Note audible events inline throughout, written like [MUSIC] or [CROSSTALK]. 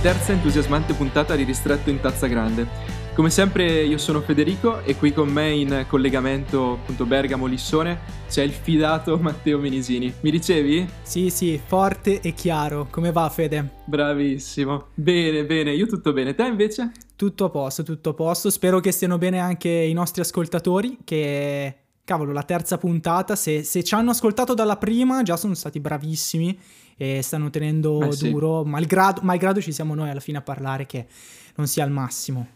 terza entusiasmante puntata di Ristretto in Tazza Grande. Come sempre io sono Federico e qui con me in collegamento appunto Bergamo-Lissone c'è il fidato [LAUGHS] Matteo Minisini. Mi ricevi? Sì, sì, forte e chiaro. Come va Fede? Bravissimo. Bene, bene, io tutto bene. Te invece? Tutto a posto, tutto a posto. Spero che stiano bene anche i nostri ascoltatori che... Cavolo, la terza puntata, se, se ci hanno ascoltato dalla prima già sono stati bravissimi e stanno tenendo Eh sì. duro, malgrado, malgrado ci siamo noi alla fine a parlare che non sia al massimo.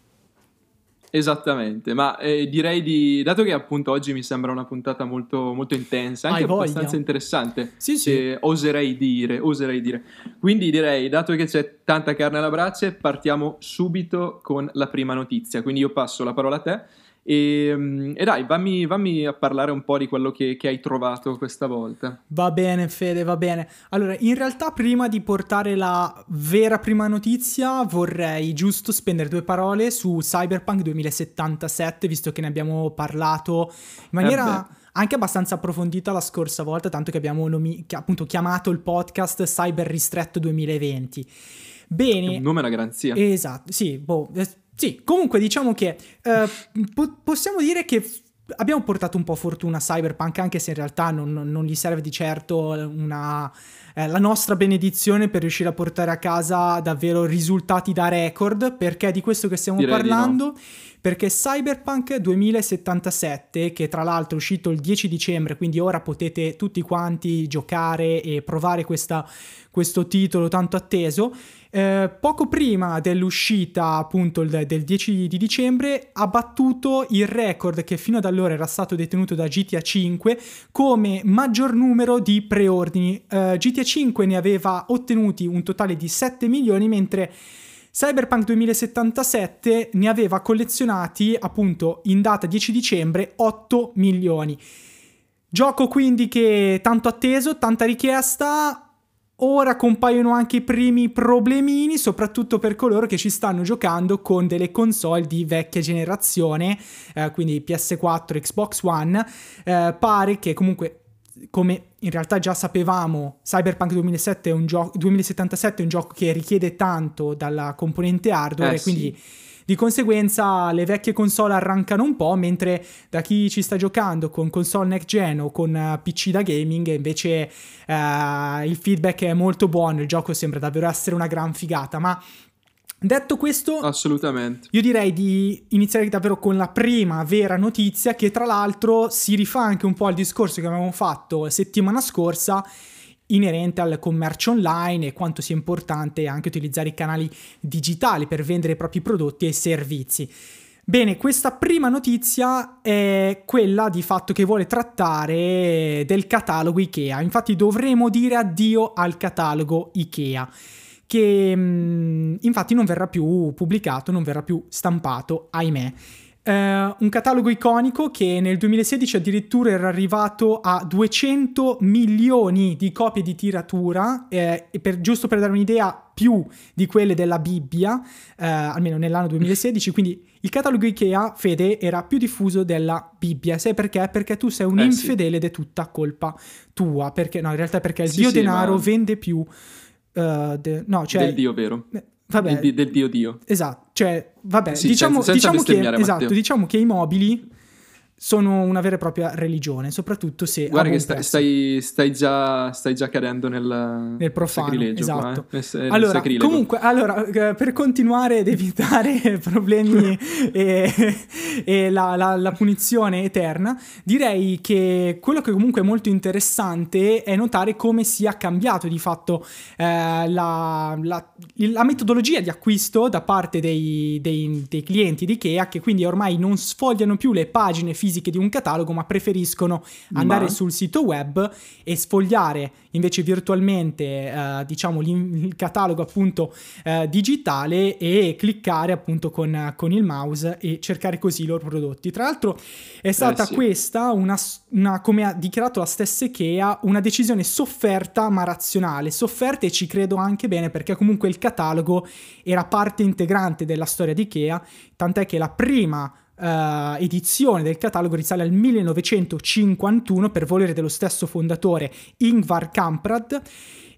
Esattamente, ma eh, direi di... dato che appunto oggi mi sembra una puntata molto, molto intensa, anche abbastanza interessante, Sì, sì. oserei dire, oserei dire. Quindi direi, dato che c'è tanta carne alla brace, partiamo subito con la prima notizia. Quindi io passo la parola a te e, mm, e dai, vammi, vammi a parlare un po' di quello che, che hai trovato questa volta. Va bene, Fede, va bene. Allora, in realtà, prima di portare la vera prima notizia, vorrei giusto spendere due parole su Cyberpunk 2077, visto che ne abbiamo parlato in maniera Eh anche abbastanza approfondita la scorsa volta, tanto che abbiamo nomi- che appunto chiamato il podcast Cyber Ristretto 2020. Bene, Un nome è una garanzia. Esatto, sì, boh, eh, sì, comunque diciamo che eh, po- possiamo dire che abbiamo portato un po' fortuna a Cyberpunk, anche se in realtà non, non- gli serve di certo una, eh, la nostra benedizione per riuscire a portare a casa davvero risultati da record, perché è di questo che stiamo Direi no. parlando. Perché Cyberpunk 2077, che tra l'altro è uscito il 10 dicembre, quindi ora potete tutti quanti giocare e provare questa- questo titolo tanto atteso, eh, poco prima dell'uscita appunto il- del 10 di dicembre ha battuto il record che fino ad allora era stato detenuto da GTA 5 come maggior numero di preordini. Eh, GTA 5 ne aveva ottenuti un totale di 7 milioni, mentre Cyberpunk 2077 ne aveva collezionati appunto in data 10 dicembre 8 milioni. Gioco quindi che tanto atteso, tanta richiesta. Ora compaiono anche i primi problemini, soprattutto per coloro che ci stanno giocando con delle console di vecchia generazione, eh, quindi PS4, Xbox One. Eh, pare che comunque, come in realtà già sapevamo, Cyberpunk 2007 è un gio- 2077 è un gioco che richiede tanto dalla componente hardware, Eh, sì. Di conseguenza le vecchie console arrancano un po', mentre da chi ci sta giocando con console next gen o con eh, PC da gaming invece eh, il feedback è molto buono, il gioco sembra davvero essere una gran figata, ma detto questo... Assolutamente. Io direi di iniziare davvero con la prima vera notizia che tra l'altro si rifà anche un po' al discorso che avevamo fatto settimana scorsa inerente al commercio online e quanto sia importante anche utilizzare i canali digitali per vendere i propri prodotti e servizi. Bene, questa prima notizia è quella di fatto che vuole trattare del catalogo IKEA. Infatti dovremo dire addio al catalogo IKEA che mh, infatti non verrà più pubblicato, non verrà più stampato, ahimè. Eh, un catalogo iconico che nel 2016 addirittura era arrivato a 200 milioni di copie di tiratura, eh, per- giusto per dare un'idea, più di quelle della Bibbia, eh, almeno nell'anno 2016, quindi il catalogo Ikea, Fede, era più diffuso della Bibbia. Sai perché? Perché tu sei un Eh, sì. infedele ed è tutta colpa tua, perché no, in realtà è perché il Sì, dio sì, denaro ma- vende più... eh, de- no, cioè... del dio vero. Vabbè, Del, del dio dio. Esatto, cioè, vabbè, Sì, diciamo, senza- senza diciamo che, esatto, diciamo che i mobili sono una vera e propria religione, soprattutto se Guarda che sta- stai, stai già, stai già cadendo nel, Nel profano, sacrilegio qua, esatto. eh? Nel sa- nel Allora, comunque, allora, eh, per continuare ad evitare [LAUGHS] problemi [LAUGHS] e, e la, la- la punizione eterna, direi che quello che comunque è molto interessante è notare come sia cambiato di fatto eh, la, la- la metodologia di acquisto da parte dei, dei- dei clienti di Ikea, che quindi ormai non sfogliano più le pagine fisiche di un catalogo, ma preferiscono andare Ma- sul sito web e sfogliare invece virtualmente eh, diciamo il catalogo appunto eh, digitale e cliccare appunto con, con il mouse e cercare così i loro prodotti. Tra l'altro è stata Eh, sì. questa una, una, come ha dichiarato la stessa Ikea, una decisione sofferta ma razionale. Sofferta e ci credo anche bene perché comunque il catalogo era parte integrante della storia di Ikea, tant'è che la prima eh, edizione del catalogo risale al 1951 per volere dello stesso fondatore Ingvar Kamprad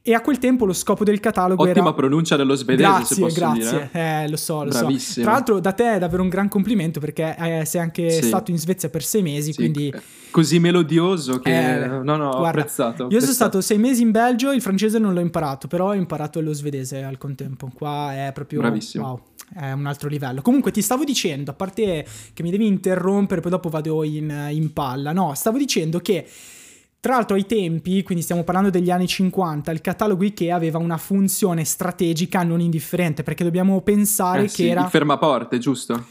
E a quel tempo lo scopo del catalogo Ottima era... Ottima pronuncia dello svedese, grazie, grazie. dire. Eh, lo so, lo Bravissimo. so. Tra l'altro da te è davvero un gran complimento perché eh, sei anche Sì. stato in Svezia per sei mesi, Sì, quindi... Così melodioso che... Eh, no, no, ho guarda, apprezzato. Io sono apprezzato. stato sei mesi in Belgio, il francese non l'ho imparato, però ho imparato lo svedese al contempo. Qua è proprio... Bravissimo. Wow, è un altro livello. Comunque ti stavo dicendo, a parte che mi devi interrompere, poi dopo vado in, in palla. No, stavo dicendo che... Tra l'altro ai tempi, quindi stiamo parlando degli anni 50, il catalogo Ikea aveva una funzione strategica non indifferente, perché dobbiamo pensare Eh che sì, era... Il fermaporte, giusto?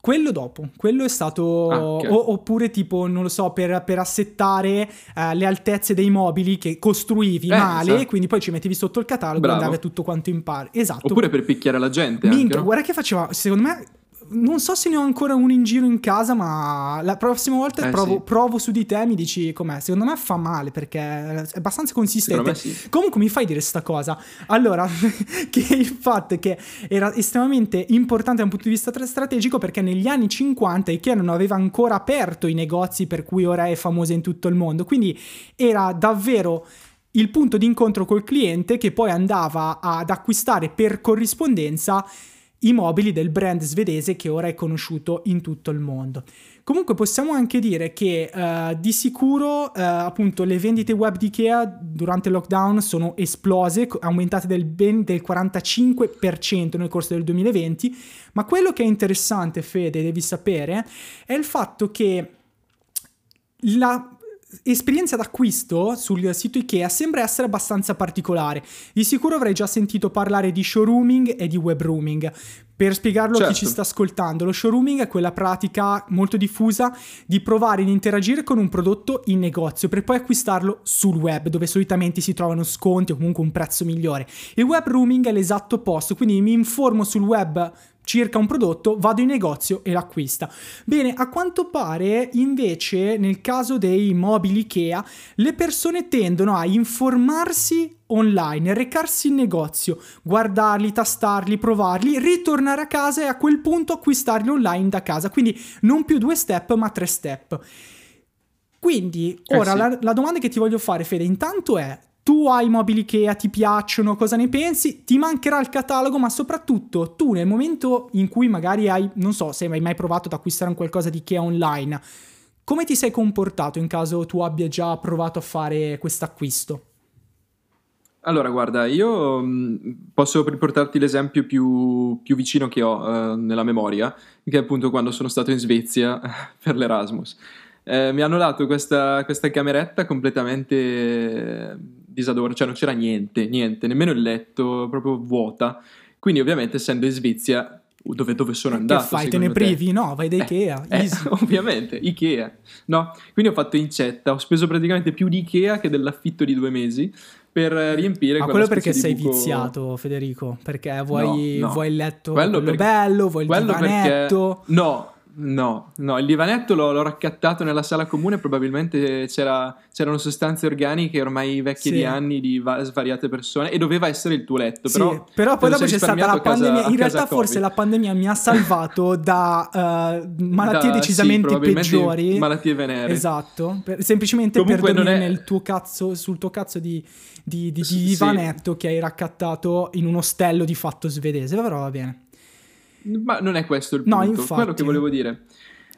Quello dopo, quello è stato, Ah, ok. o- oppure tipo, non lo so, per, per assettare eh, le altezze dei mobili che costruivi Eh, male, esatto. quindi poi ci mettevi sotto il catalogo Bravo. e andavi tutto quanto in pari. Esatto. Oppure per picchiare la gente. anche, Minchia, no? guarda che faceva, secondo me, non so se ne ho ancora uno in giro in casa, ma la prossima volta Eh, provo, sì. provo su di te e mi dici com'è. Secondo me fa male perché è abbastanza consistente. Sì. Comunque mi fai dire sta cosa. Allora, [LAUGHS] che il fatto è che era estremamente importante da un punto di vista tra- strategico perché negli anni 50 Ikea non aveva ancora aperto i negozi per cui ora è famosa in tutto il mondo. Quindi era davvero il punto di incontro col cliente che poi andava ad acquistare per corrispondenza i mobili del brand svedese che ora è conosciuto in tutto il mondo. Comunque possiamo anche dire che eh, di sicuro eh, appunto le vendite web di Ikea durante il lockdown sono esplose, aumentate del ben del 45% nel corso del 2020, ma quello che è interessante Fede, devi sapere, è il fatto che la esperienza d'acquisto sul sito Ikea sembra essere abbastanza particolare. Di sicuro avrei già sentito parlare di showrooming e di web rooming. Per spiegarlo a chi Certo. ci sta ascoltando, lo showrooming è quella pratica molto diffusa di provare ad interagire con un prodotto in negozio per poi acquistarlo sul web, dove solitamente si trovano sconti o comunque un prezzo migliore. Il web rooming è l'esatto opposto, quindi mi informo sul web circa un prodotto, vado in negozio e l'acquista. Bene, a quanto pare invece nel caso dei mobili Ikea le persone tendono a informarsi online, recarsi in negozio, guardarli, tastarli, provarli, ritornare a casa e a quel punto acquistarli online da casa. Quindi non più due step ma tre step. Quindi Eh ora sì. la, la domanda che ti voglio fare Fede intanto è tu hai mobili Ikea, ti piacciono, cosa ne pensi? Ti mancherà il catalogo, ma soprattutto tu nel momento in cui magari hai, non so se hai mai provato ad acquistare un qualcosa di Ikea online, come ti sei comportato in caso tu abbia già provato a fare questo acquisto? Allora, guarda, io mh, posso riportarti l'esempio più, più vicino che ho eh, nella memoria, che è appunto quando sono stato in Svezia [LAUGHS] per l'Erasmus. Eh, mi hanno dato questa, questa cameretta completamente eh, disadornata, cioè non c'era niente, niente, nemmeno il letto, proprio vuota. Quindi ovviamente essendo in Svezia, dove, dove sono andato? che fai? Te ne secondo te? privi? No, vai da Ikea. Eh, easy. [LAUGHS] ovviamente, Ikea. No, quindi ho fatto incetta, ho speso praticamente più di Ikea che dell'affitto di due mesi per eh, riempire Ma quello perché sei buco- viziato, Federico? Perché vuoi, No, no. vuoi il letto Quello quello perché- bello, vuoi il Quello divanetto. perché... No, no, no, il divanetto l'ho, l'ho raccattato nella sala comune, probabilmente c'era- c'erano sostanze organiche ormai vecchie Sì. di anni di va- svariate persone e doveva essere il tuo letto, Sì, però... però poi dopo c'è stata la pandemia. In realtà, forse Covid. la pandemia mi ha salvato [LAUGHS] da eh, malattie Da- sì, decisamente probabilmente peggiori. Malattie venere. Esatto, per- semplicemente Comunque per dormire è- nel tuo cazzo, sul tuo cazzo di, di, di- di Sì. divanetto che hai raccattato in un ostello di fatto svedese. Però va bene. Ma non è questo il No, punto. infatti. Quello che volevo dire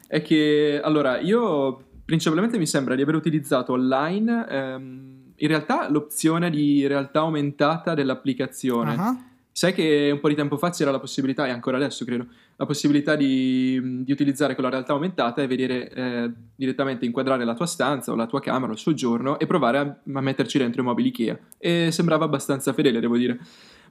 è che, allora, io principalmente mi sembra di aver utilizzato online ehm, in realtà l'opzione di realtà aumentata dell'applicazione. Ah, Sai che un po' di tempo fa c'era la possibilità, e ancora adesso credo, la possibilità di, di utilizzare con la realtà aumentata e vedere eh, direttamente inquadrare la tua stanza o la tua camera o il soggiorno e provare a, a metterci dentro i mobili Ikea. E sembrava abbastanza fedele, devo dire.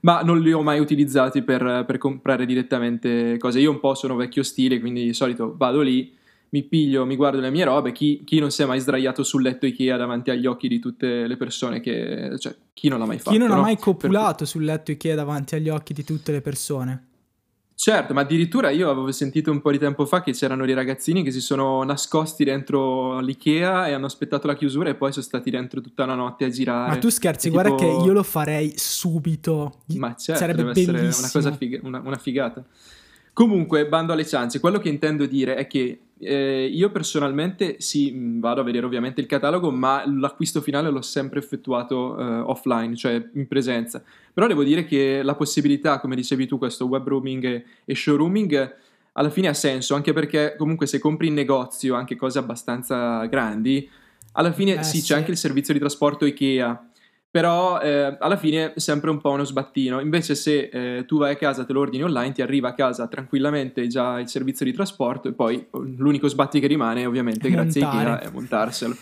Ma non li ho mai utilizzati per, per comprare direttamente cose. Io un po' sono vecchio stile, quindi di solito vado lì, mi piglio, mi guardo le mie robe. Chi, chi non si è mai sdraiato sul letto Ikea davanti agli occhi di tutte le persone che... cioè, chi non l'ha mai fatto? Chi non ha no? mai Per- copulato sul letto Ikea davanti agli occhi di tutte le persone? Certo, ma addirittura io avevo sentito un po' di tempo fa che c'erano dei ragazzini che si sono nascosti dentro l'Ikea e hanno aspettato la chiusura e poi sono stati dentro tutta la notte a girare. Ma tu scherzi, E guarda tipo- che io lo farei subito. Ma certo, Sarebbe bellissimo. una cosa figa- una, una figata. Comunque, bando alle ciance, quello che intendo dire è che eh, io personalmente sì, vado a vedere ovviamente il catalogo, ma l'acquisto finale l'ho sempre effettuato eh, offline, cioè in presenza. Però devo dire che la possibilità, come dicevi tu, questo web rooming e, e showrooming alla fine ha senso, anche perché comunque se compri in negozio anche cose abbastanza grandi, alla fine eh, sì, sì, c'è anche il servizio di trasporto IKEA, però eh, alla fine è sempre un po' uno sbattino. Invece se eh, tu vai a casa, te lo ordini online, ti arriva a casa tranquillamente già il servizio di trasporto e poi l'unico sbatti che rimane ovviamente grazie a IKEA è montarselo.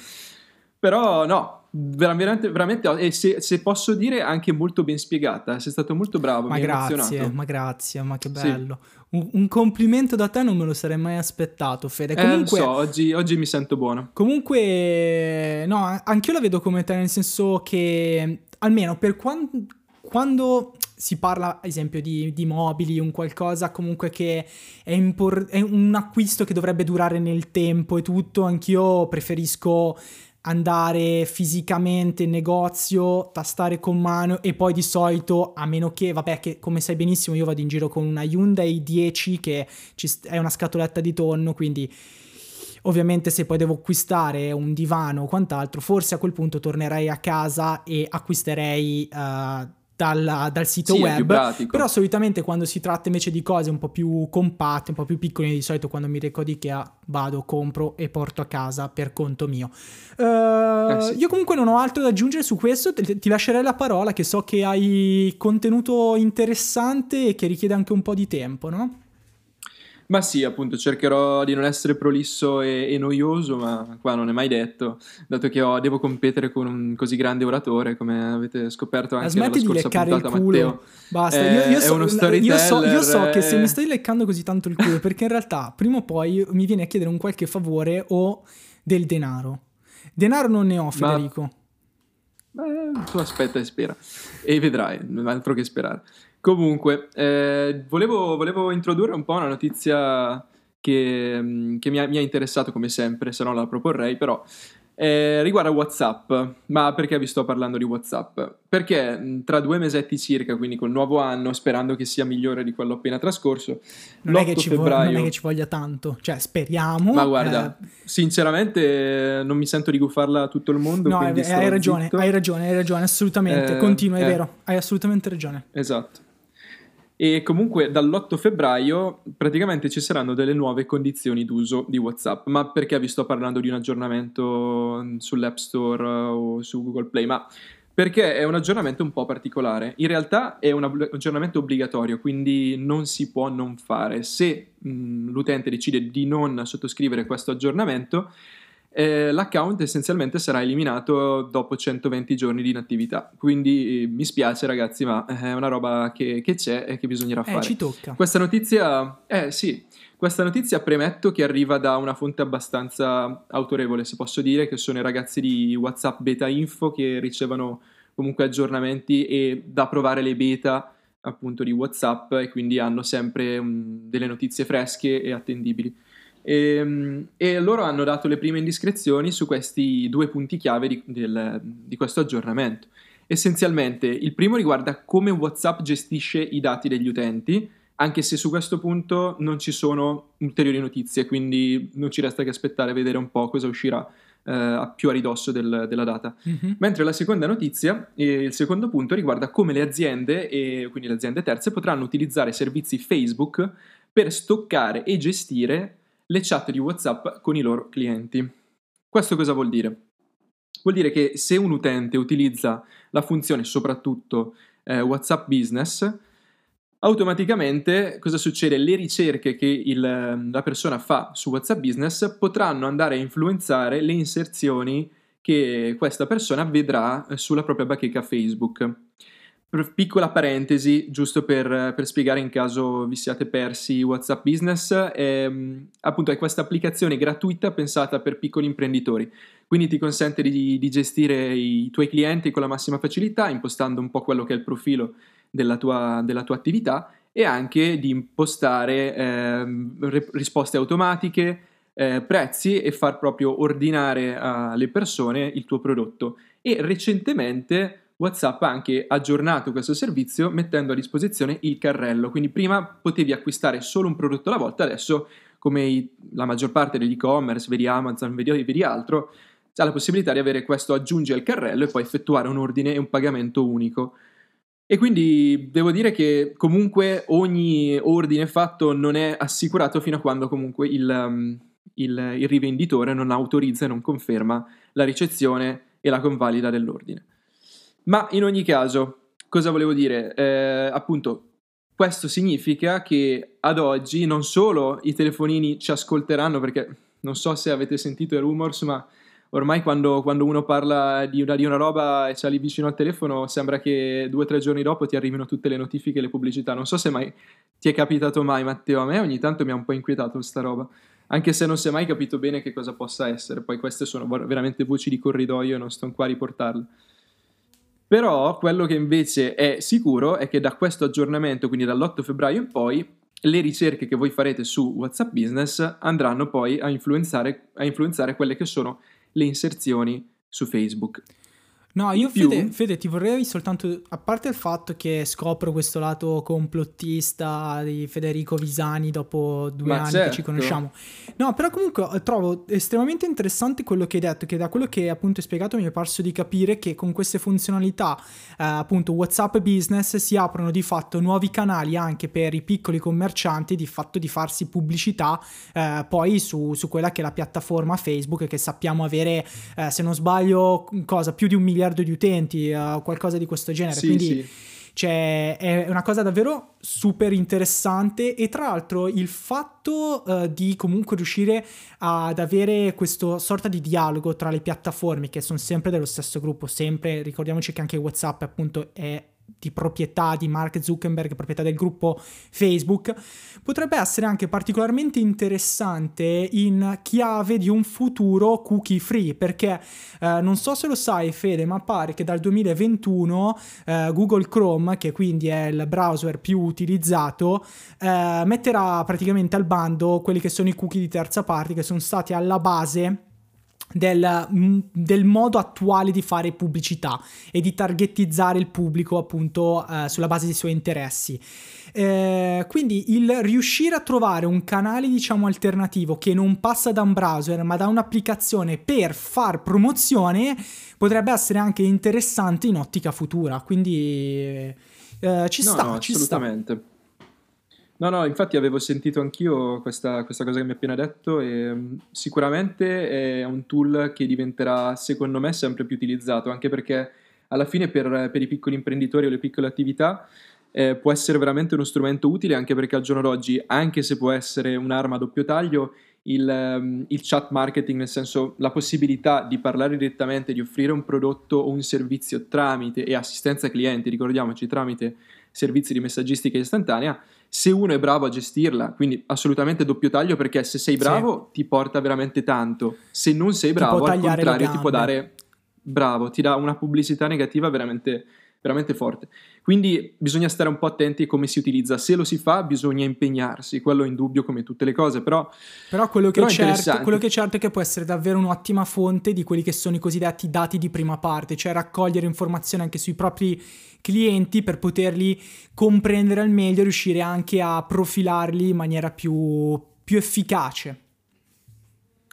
Però no, veramente, veramente e se, se, posso dire anche molto ben spiegata, sei stato molto bravo, ma grazie, ma grazie, ma che bello. Sì. Un, un, complimento da te non me lo sarei mai aspettato, Fede. Comunque, eh, so, oggi, oggi, mi sento buono. Comunque, no, anch'io la vedo come te, nel senso che almeno per quando, quando si parla, ad esempio, di, di, mobili, un qualcosa comunque che è, impor- è un acquisto che dovrebbe durare nel tempo e tutto, anch'io preferisco andare fisicamente in negozio, tastare con mano e poi di solito, a meno che, vabbè, che come sai benissimo io vado in giro con una Hyundai 10 che è una scatoletta di tonno, quindi ovviamente se poi devo acquistare un divano o quant'altro, forse a quel punto tornerei a casa e acquisterei... Uh, dal, dal sito sì, web. Però solitamente quando si tratta invece di cose un po' più compatte, un po' più piccole, di solito quando mi reco di Ikea vado, compro e porto a casa per conto mio. Uh, eh sì. Io comunque non ho altro da aggiungere su questo, ti, ti lascerei la parola che so che hai contenuto interessante e che richiede anche un po' di tempo, no? Ma sì, appunto, cercherò di non essere prolisso e, e, noioso, ma qua non è mai detto, dato che ho, devo competere con un così grande oratore, come avete scoperto anche nella scorsa puntata, il culo. Matteo. Basta, è, io, io, so, io, so, io, so, che se mi stai leccando così tanto il culo, perché in realtà prima o poi mi viene a chiedere un qualche favore o del denaro. Denaro non ne ho, Federico. Ma... Beh, tu aspetta e spera, e vedrai, non altro che sperare. Comunque, eh, volevo, volevo, introdurre un po' una notizia che, mm, che mi, ha, mi, ha, interessato come sempre, se no la proporrei, però eh, riguarda WhatsApp. Ma perché vi sto parlando di WhatsApp? Perché mm, tra due mesetti circa, quindi col nuovo anno, sperando che sia migliore di quello appena trascorso, non, è che, febbraio... voglia, non è che ci voglia tanto, cioè speriamo. Ma guarda, eh... sinceramente non mi sento di gufarla a tutto il mondo. No, hai, hai ragione, hai ragione, hai ragione, assolutamente, eh, continua, è eh. vero, hai assolutamente ragione. Esatto. E comunque dall'8 febbraio praticamente ci saranno delle nuove condizioni d'uso di WhatsApp. Ma perché vi sto parlando di un aggiornamento sull'App Store o su Google Play? Ma perché è un aggiornamento un po' particolare. In realtà è un aggiornamento obbligatorio, quindi non si può non fare. Se mh, l'utente decide di non sottoscrivere questo aggiornamento, eh, l'account essenzialmente sarà eliminato dopo 120 giorni di inattività. Quindi eh, mi spiace ragazzi, ma è una roba che, che c'è e che bisognerà eh, fare. ci tocca. Questa notizia, eh sì, questa notizia premetto che arriva da una fonte abbastanza autorevole, se posso dire, che sono i ragazzi di WhatsApp Beta Info che ricevono comunque aggiornamenti e da provare le beta appunto di WhatsApp e quindi hanno sempre um, delle notizie fresche e attendibili. E, ehm, e, loro hanno dato le prime indiscrezioni su questi due punti chiave di, del, di questo aggiornamento. Essenzialmente, il primo riguarda come WhatsApp gestisce i dati degli utenti, anche se su questo punto non ci sono ulteriori notizie, quindi non ci resta che aspettare e vedere un po' cosa uscirà eh, più a ridosso del, della data. Mm-hmm. Mentre la seconda notizia, eh, il secondo punto, riguarda come le aziende, e quindi le aziende terze, potranno utilizzare servizi Facebook per stoccare e gestire le chat di WhatsApp con i loro clienti. Questo cosa vuol dire? Vuol dire che se un utente utilizza la funzione soprattutto eh, WhatsApp Business, automaticamente cosa succede? Le ricerche che il, la persona fa su WhatsApp Business potranno andare a influenzare le inserzioni che questa persona vedrà sulla propria bacheca Facebook. Piccola parentesi, giusto per, per, spiegare in caso vi siate persi WhatsApp Business, è, appunto è questa applicazione gratuita pensata per piccoli imprenditori, quindi ti consente di, di, gestire i tuoi clienti con la massima facilità, impostando un po' quello che è il profilo della tua, della tua attività e anche di impostare eh, risposte automatiche, eh, prezzi e far proprio ordinare alle persone il tuo prodotto. E recentemente WhatsApp ha anche aggiornato questo servizio mettendo a disposizione il carrello, quindi prima potevi acquistare solo un prodotto alla volta, adesso come i, la maggior parte degli e-commerce, vedi Amazon, vedi, vedi altro, c'è la possibilità di avere questo aggiungi al carrello e poi effettuare un ordine e un pagamento unico. E quindi devo dire che comunque ogni ordine fatto non è assicurato fino a quando comunque il, um, il, il rivenditore non autorizza e non conferma la ricezione e la convalida dell'ordine. Ma in ogni caso, cosa volevo dire? Eh, appunto, questo significa che ad oggi non solo i telefonini ci ascolteranno, perché non so se avete sentito i rumors, ma ormai quando, quando uno parla di una, di una, roba e c'è lì vicino al telefono, sembra che due o tre giorni dopo ti arrivino tutte le notifiche e le pubblicità. Non so se mai ti è capitato mai, Matteo. A me ogni tanto mi ha un po' inquietato questa roba. Anche se non si è mai capito bene che cosa possa essere. Poi queste sono veramente voci di corridoio e non sto qua a riportarle. Però quello che invece è sicuro è che da questo aggiornamento, quindi dall'8 febbraio in poi, le ricerche che voi farete su WhatsApp Business andranno poi a influenzare, a influenzare quelle che sono le inserzioni su Facebook. No, io Fede, Fede, ti vorrei soltanto, a parte il fatto che scopro questo lato complottista di Federico Visani dopo due Ma anni certo. che ci certo. conosciamo. No, però comunque eh, trovo estremamente interessante quello che hai detto, che da quello che appunto hai spiegato mi è parso di capire che con queste funzionalità, eh, appunto WhatsApp Business, si aprono di fatto nuovi canali anche per i piccoli commercianti di fatto di farsi pubblicità eh, poi su, su, quella che è la piattaforma Facebook che sappiamo avere, eh, se non sbaglio, cosa, più di un milione miliardo di utenti o uh, qualcosa di questo genere. Sì, Quindi sì. Cioè, è una cosa davvero super interessante e tra l'altro il fatto uh, di comunque riuscire ad avere questo sorta di dialogo tra le piattaforme che sono sempre dello stesso gruppo, sempre, ricordiamoci che anche WhatsApp appunto è di proprietà di Mark Zuckerberg, proprietà del gruppo Facebook, potrebbe essere anche particolarmente interessante in chiave di un futuro cookie free, perché eh, non so se lo sai Fede, ma pare che dal 2021 eh, Google Chrome, che quindi è il browser più utilizzato, eh, metterà praticamente al bando quelli che sono i cookie di terza parte che sono stati alla base del, mm, del, modo attuale di fare pubblicità e di targetizzare il pubblico appunto eh, sulla base dei suoi interessi. Eh, quindi il riuscire a trovare un canale diciamo alternativo che non passa da un browser ma da un'applicazione per far promozione potrebbe essere anche interessante in ottica futura. Quindi eh, ci no, sta, no, ci assolutamente. sta. No, no, infatti avevo sentito anch'io questa, questa cosa che mi hai appena detto e mm, sicuramente è un tool che diventerà, secondo me, sempre più utilizzato, anche perché alla fine per, per i piccoli imprenditori o le piccole attività eh, può essere veramente uno strumento utile, anche perché al giorno d'oggi, anche se può essere un'arma a doppio taglio, il, um, il, chat marketing, nel senso la possibilità di parlare direttamente, di offrire un prodotto o un servizio tramite e assistenza clienti, ricordiamoci, tramite servizi di messaggistica istantanea, se uno è bravo a gestirla, quindi assolutamente doppio taglio perché se sei bravo sì. ti porta veramente tanto, se non sei bravo al contrario ti può dare, bravo, ti dà una pubblicità negativa veramente, veramente forte. Quindi bisogna stare un po' attenti a come si utilizza, se lo si fa bisogna impegnarsi, quello è in dubbio come tutte le cose, però... Però quello che, però certo, quello che è certo è che può essere davvero un'ottima fonte di quelli che sono i cosiddetti dati di prima parte, cioè raccogliere informazioni anche sui propri clienti per poterli comprendere al meglio e riuscire anche a profilarli in maniera più, più efficace.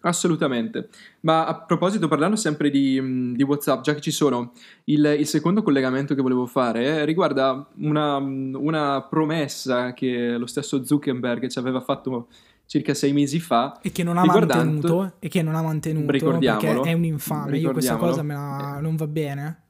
Assolutamente. Ma a proposito, parlando sempre di, di WhatsApp, già che ci sono, il, il, secondo collegamento che volevo fare eh, riguarda una, una, promessa che lo stesso Zuckerberg ci aveva fatto circa sei mesi fa. E che non ha mantenuto. E che non ha mantenuto. Perché è un infame. Io questa cosa me la, non va bene.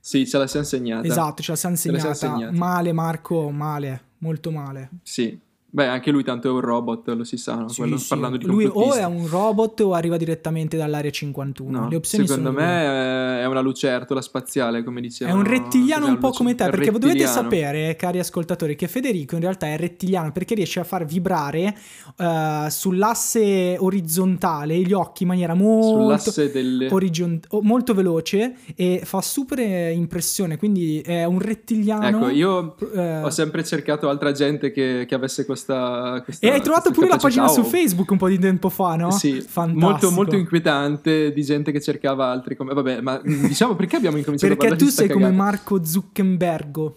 Sì, ce la siamo segnata. Esatto, ce la siamo segnata. Male, Marco, male, molto male. Sì, Beh, anche lui tanto è un robot, lo si sa, no? sì, Quello, sì. parlando di Lui o è un robot o arriva direttamente dall'area 51. No, Le opzioni secondo sono me è una lucertola spaziale, come diceva. È un rettiliano un po' come te, perché dovete sapere, cari ascoltatori, che Federico in realtà è rettiliano perché riesce a far vibrare uh, sull'asse orizzontale gli occhi in maniera molto, delle... orizzont- molto veloce e fa super impressione, quindi è un rettiliano. Ecco, io uh, ho sempre cercato altra gente che, che avesse questo questa, questa E hai trovato pure la pagina su Facebook un po' di tempo fa, no? Sì, Fantastico. molto, molto inquietante di gente che cercava altri come... Vabbè, ma diciamo perché abbiamo incominciato perché a Perché tu sei come Marco Zuckerbergo.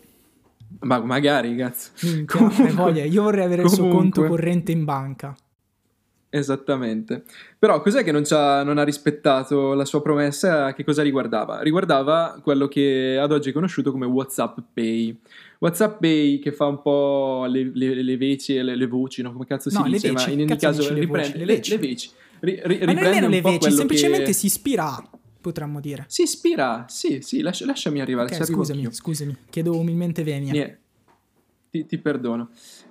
Ma magari, cazzo. Minchia, Comunque, voglia. Io vorrei avere Comunque. il suo conto corrente in banca. Esattamente. Però cos'è che non, non, ha rispettato la sua promessa? Che cosa riguardava? Riguardava quello che ad oggi è conosciuto come WhatsApp Pay. WhatsApp Pay che fa un po' le, le, le veci e le, le, voci, no? Come cazzo si no, dice? Ma in ogni caso riprende le, veci. Le, veci. Ri, ri, ma nemmeno le veci, semplicemente che... si ispira potremmo dire. Si ispira, sì, sì, lascia, lasciami arrivare. Okay, scusami, scusami, chiedo umilmente venia. Niente, ti, ti perdono.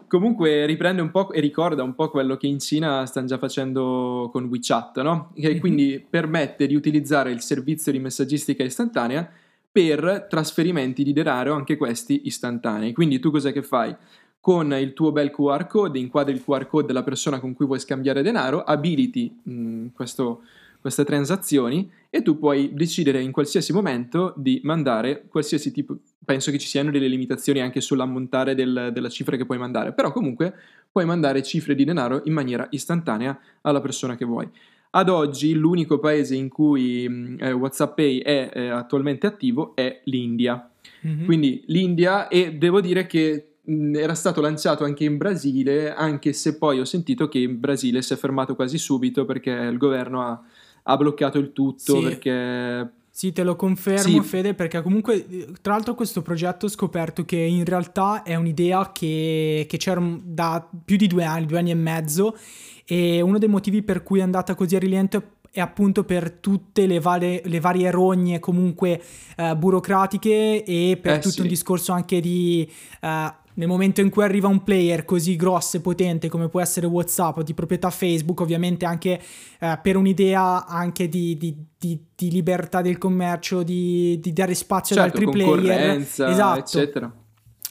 Comunque riprende un po' e ricorda un po' quello che in Cina stanno già facendo con WeChat, no? Che mm-hmm. quindi permette di utilizzare il servizio di messaggistica istantanea per trasferimenti di denaro, anche questi istantanei. Quindi tu cos'è che fai? Con il tuo bel QR code, inquadri il QR code della persona con cui vuoi scambiare denaro, abiliti mh, mm, questo, queste transazioni e tu puoi decidere in qualsiasi momento di mandare qualsiasi tipo, penso che ci siano delle limitazioni anche sull'ammontare del, della cifra che puoi mandare, però comunque puoi mandare cifre di denaro in maniera istantanea alla persona che vuoi. Ad oggi l'unico paese in cui eh, WhatsApp Pay è eh, attualmente attivo è l'India. Mm-hmm. Quindi l'India e devo dire che mh, era stato lanciato anche in Brasile, anche se poi ho sentito che in Brasile si è fermato quasi subito perché il governo ha ha bloccato il tutto sì. perché... Sì, te lo confermo, sì. Fede, perché comunque, tra l'altro, questo progetto ho scoperto che in realtà è un'idea che, che c'era da più di due anni, due anni e mezzo, e uno dei motivi per cui è andata così a rilento è appunto per tutte le, varie, le varie rogne comunque eh, burocratiche e per eh, tutto sì. un discorso anche di eh, nel momento in cui arriva un player così grosso e potente come può essere WhatsApp o di proprietà Facebook, ovviamente anche eh, per un'idea anche di, di, di, di, libertà del commercio, di, dare spazio certo, ad altri player, esatto. eccetera.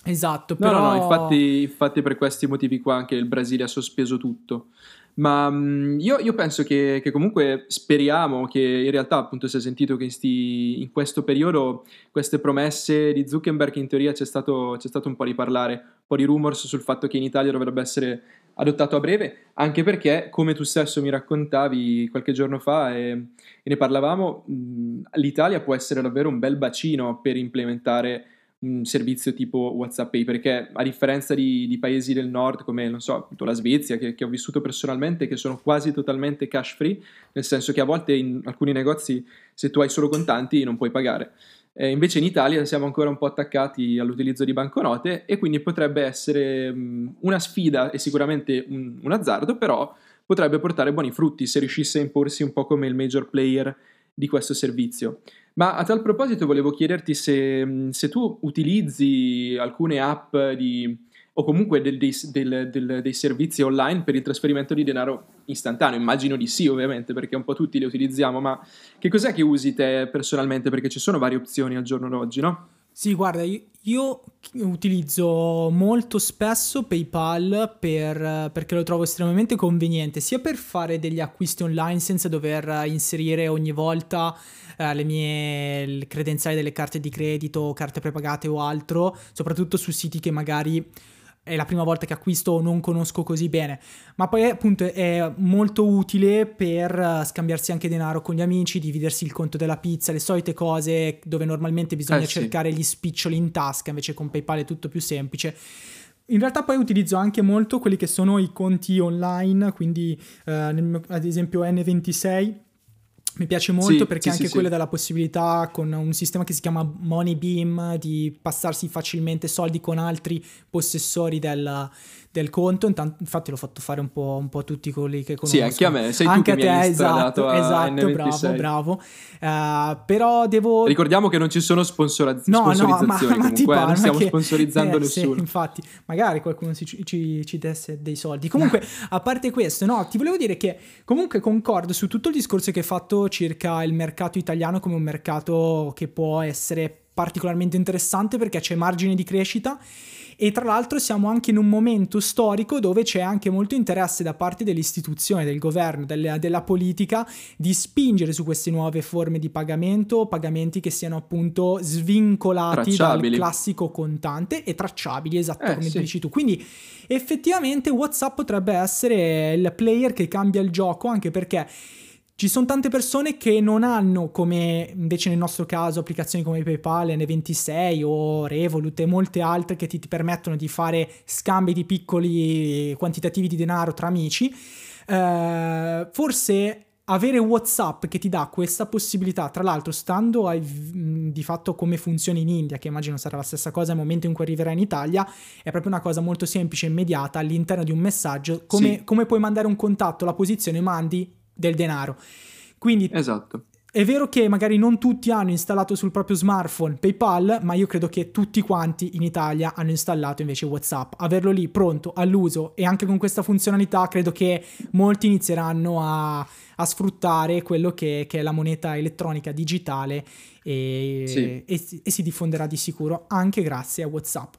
Esatto, no, però... no, no, infatti, infatti per questi motivi qua anche il Brasile ha sospeso tutto. Ma um, io, io, penso che, che, comunque speriamo che in realtà appunto si è sentito che in, sti, in questo periodo queste promesse di Zuckerberg in teoria c'è stato, c'è stato un po' di parlare, un po' di rumors sul fatto che in Italia dovrebbe essere adottato a breve, anche perché come tu stesso mi raccontavi qualche giorno fa e, e ne parlavamo, mh, l'Italia può essere davvero un bel bacino per implementare un servizio tipo WhatsApp Pay, perché a differenza di, di paesi del nord come, non so, la Svezia, che, che, ho vissuto personalmente, che sono quasi totalmente cash free, nel senso che a volte in alcuni negozi se tu hai solo contanti non puoi pagare. Eh, invece in Italia siamo ancora un po' attaccati all'utilizzo di banconote e quindi potrebbe essere mh, una sfida e sicuramente un, un azzardo, però potrebbe portare buoni frutti se riuscisse a imporsi un po' come il major player di questo servizio. Ma a tal proposito volevo chiederti se, se tu utilizzi alcune app di, o comunque del, dei, del, del, dei, servizi online per il trasferimento di denaro istantaneo. Immagino di sì, ovviamente, perché un po' tutti li utilizziamo, ma che cos'è che usi te personalmente? Perché ci sono varie opzioni al giorno d'oggi, no? Sì, guarda, io utilizzo molto spesso PayPal per, perché lo trovo estremamente conveniente, sia per fare degli acquisti online senza dover inserire ogni volta eh, le mie credenziali delle carte di credito, carte prepagate o altro, soprattutto su siti che magari è la prima volta che acquisto o non conosco così bene, ma poi appunto è molto utile per eh, scambiarsi anche denaro con gli amici, dividersi il conto della pizza, le solite cose dove normalmente bisogna eh, cercare sì. gli spiccioli in tasca, invece con PayPal è tutto più semplice. In realtà poi utilizzo anche molto quelli che sono i conti online, quindi eh, ad esempio N26 mi piace molto sì, perché sì, anche sì, quello dà la possibilità con un sistema che si chiama Moneybeam di passarsi facilmente soldi con altri possessori del, del conto. Intanto, infatti l'ho fatto fare un po', un po', a tutti quelli che conosco. Sì, anche a me, sei anche tu a te, esatto, esatto, bravo, bravo. Uh, però devo... Ricordiamo che non ci sono sponsorizz- no, sponsorizzazioni no, ma, comunque, ma eh, non stiamo che, sponsorizzando eh, nessuno. Sì, infatti, magari qualcuno ci, ci, ci desse dei soldi. Comunque, [LAUGHS] a parte questo, no, ti volevo dire che comunque concordo su tutto il discorso che hai fatto circa il mercato italiano come un mercato che può essere particolarmente interessante perché c'è margine di crescita e tra l'altro siamo anche in un momento storico dove c'è anche molto interesse da parte dell'istituzione, del governo, delle, della politica di spingere su queste nuove forme di pagamento, pagamenti che siano appunto svincolati dal classico contante e tracciabili, esatto eh, come sì. dici tu. Quindi effettivamente WhatsApp potrebbe essere il player che cambia il gioco anche perché ci sono tante persone che non hanno, come invece nel nostro caso, applicazioni come PayPal, N26 o Revolut e molte altre che ti, ti permettono di fare scambi di piccoli quantitativi di denaro tra amici. eh, forse avere WhatsApp che ti dà questa possibilità, tra l'altro stando ai, di fatto come funziona in India, che immagino sarà la stessa cosa nel momento in cui arriverà in Italia, è proprio una cosa molto semplice e immediata all'interno di un messaggio, come, sì. come puoi mandare un contatto, la posizione, mandi del denaro. Quindi esatto. È vero che magari non tutti hanno installato sul proprio smartphone PayPal, ma io credo che tutti quanti in Italia hanno installato invece WhatsApp. Averlo lì pronto all'uso e anche con questa funzionalità credo che molti inizieranno a, a sfruttare quello che, che, è la moneta elettronica digitale e, sì. e, e si diffonderà di sicuro anche grazie a WhatsApp.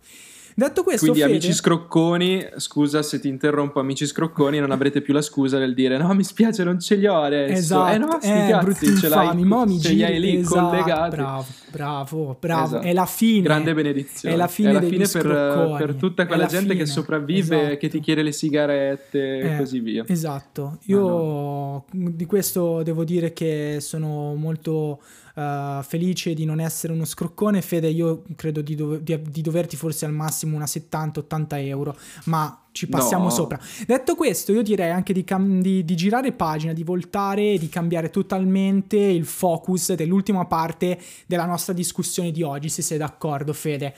Detto questo, Quindi, Fede... amici scrocconi, scusa se ti interrompo, amici scrocconi, non avrete più la scusa del dire no, mi spiace, non ce li ho adesso. Esatto, eh no, sti eh, cazzi, ce l'hai, mi ce li hai lì esatto, collegati. Bravo, bravo, bravo. Esatto. È la fine. Grande benedizione. È la fine, è la fine per, per, tutta quella gente fine. che sopravvive, esatto. che ti chiede le sigarette e eh, così via. Esatto. Io no. di questo devo dire che sono molto uh, felice di non essere uno scroccone. Fede, io credo di, dov- di, di doverti forse al massimo una 70-80 euro, ma ci passiamo no. sopra. Detto questo, io direi anche di, cam- di, di, girare pagina, di voltare, di cambiare totalmente il focus dell'ultima parte della nostra discussione di oggi, se sei d'accordo, Fede.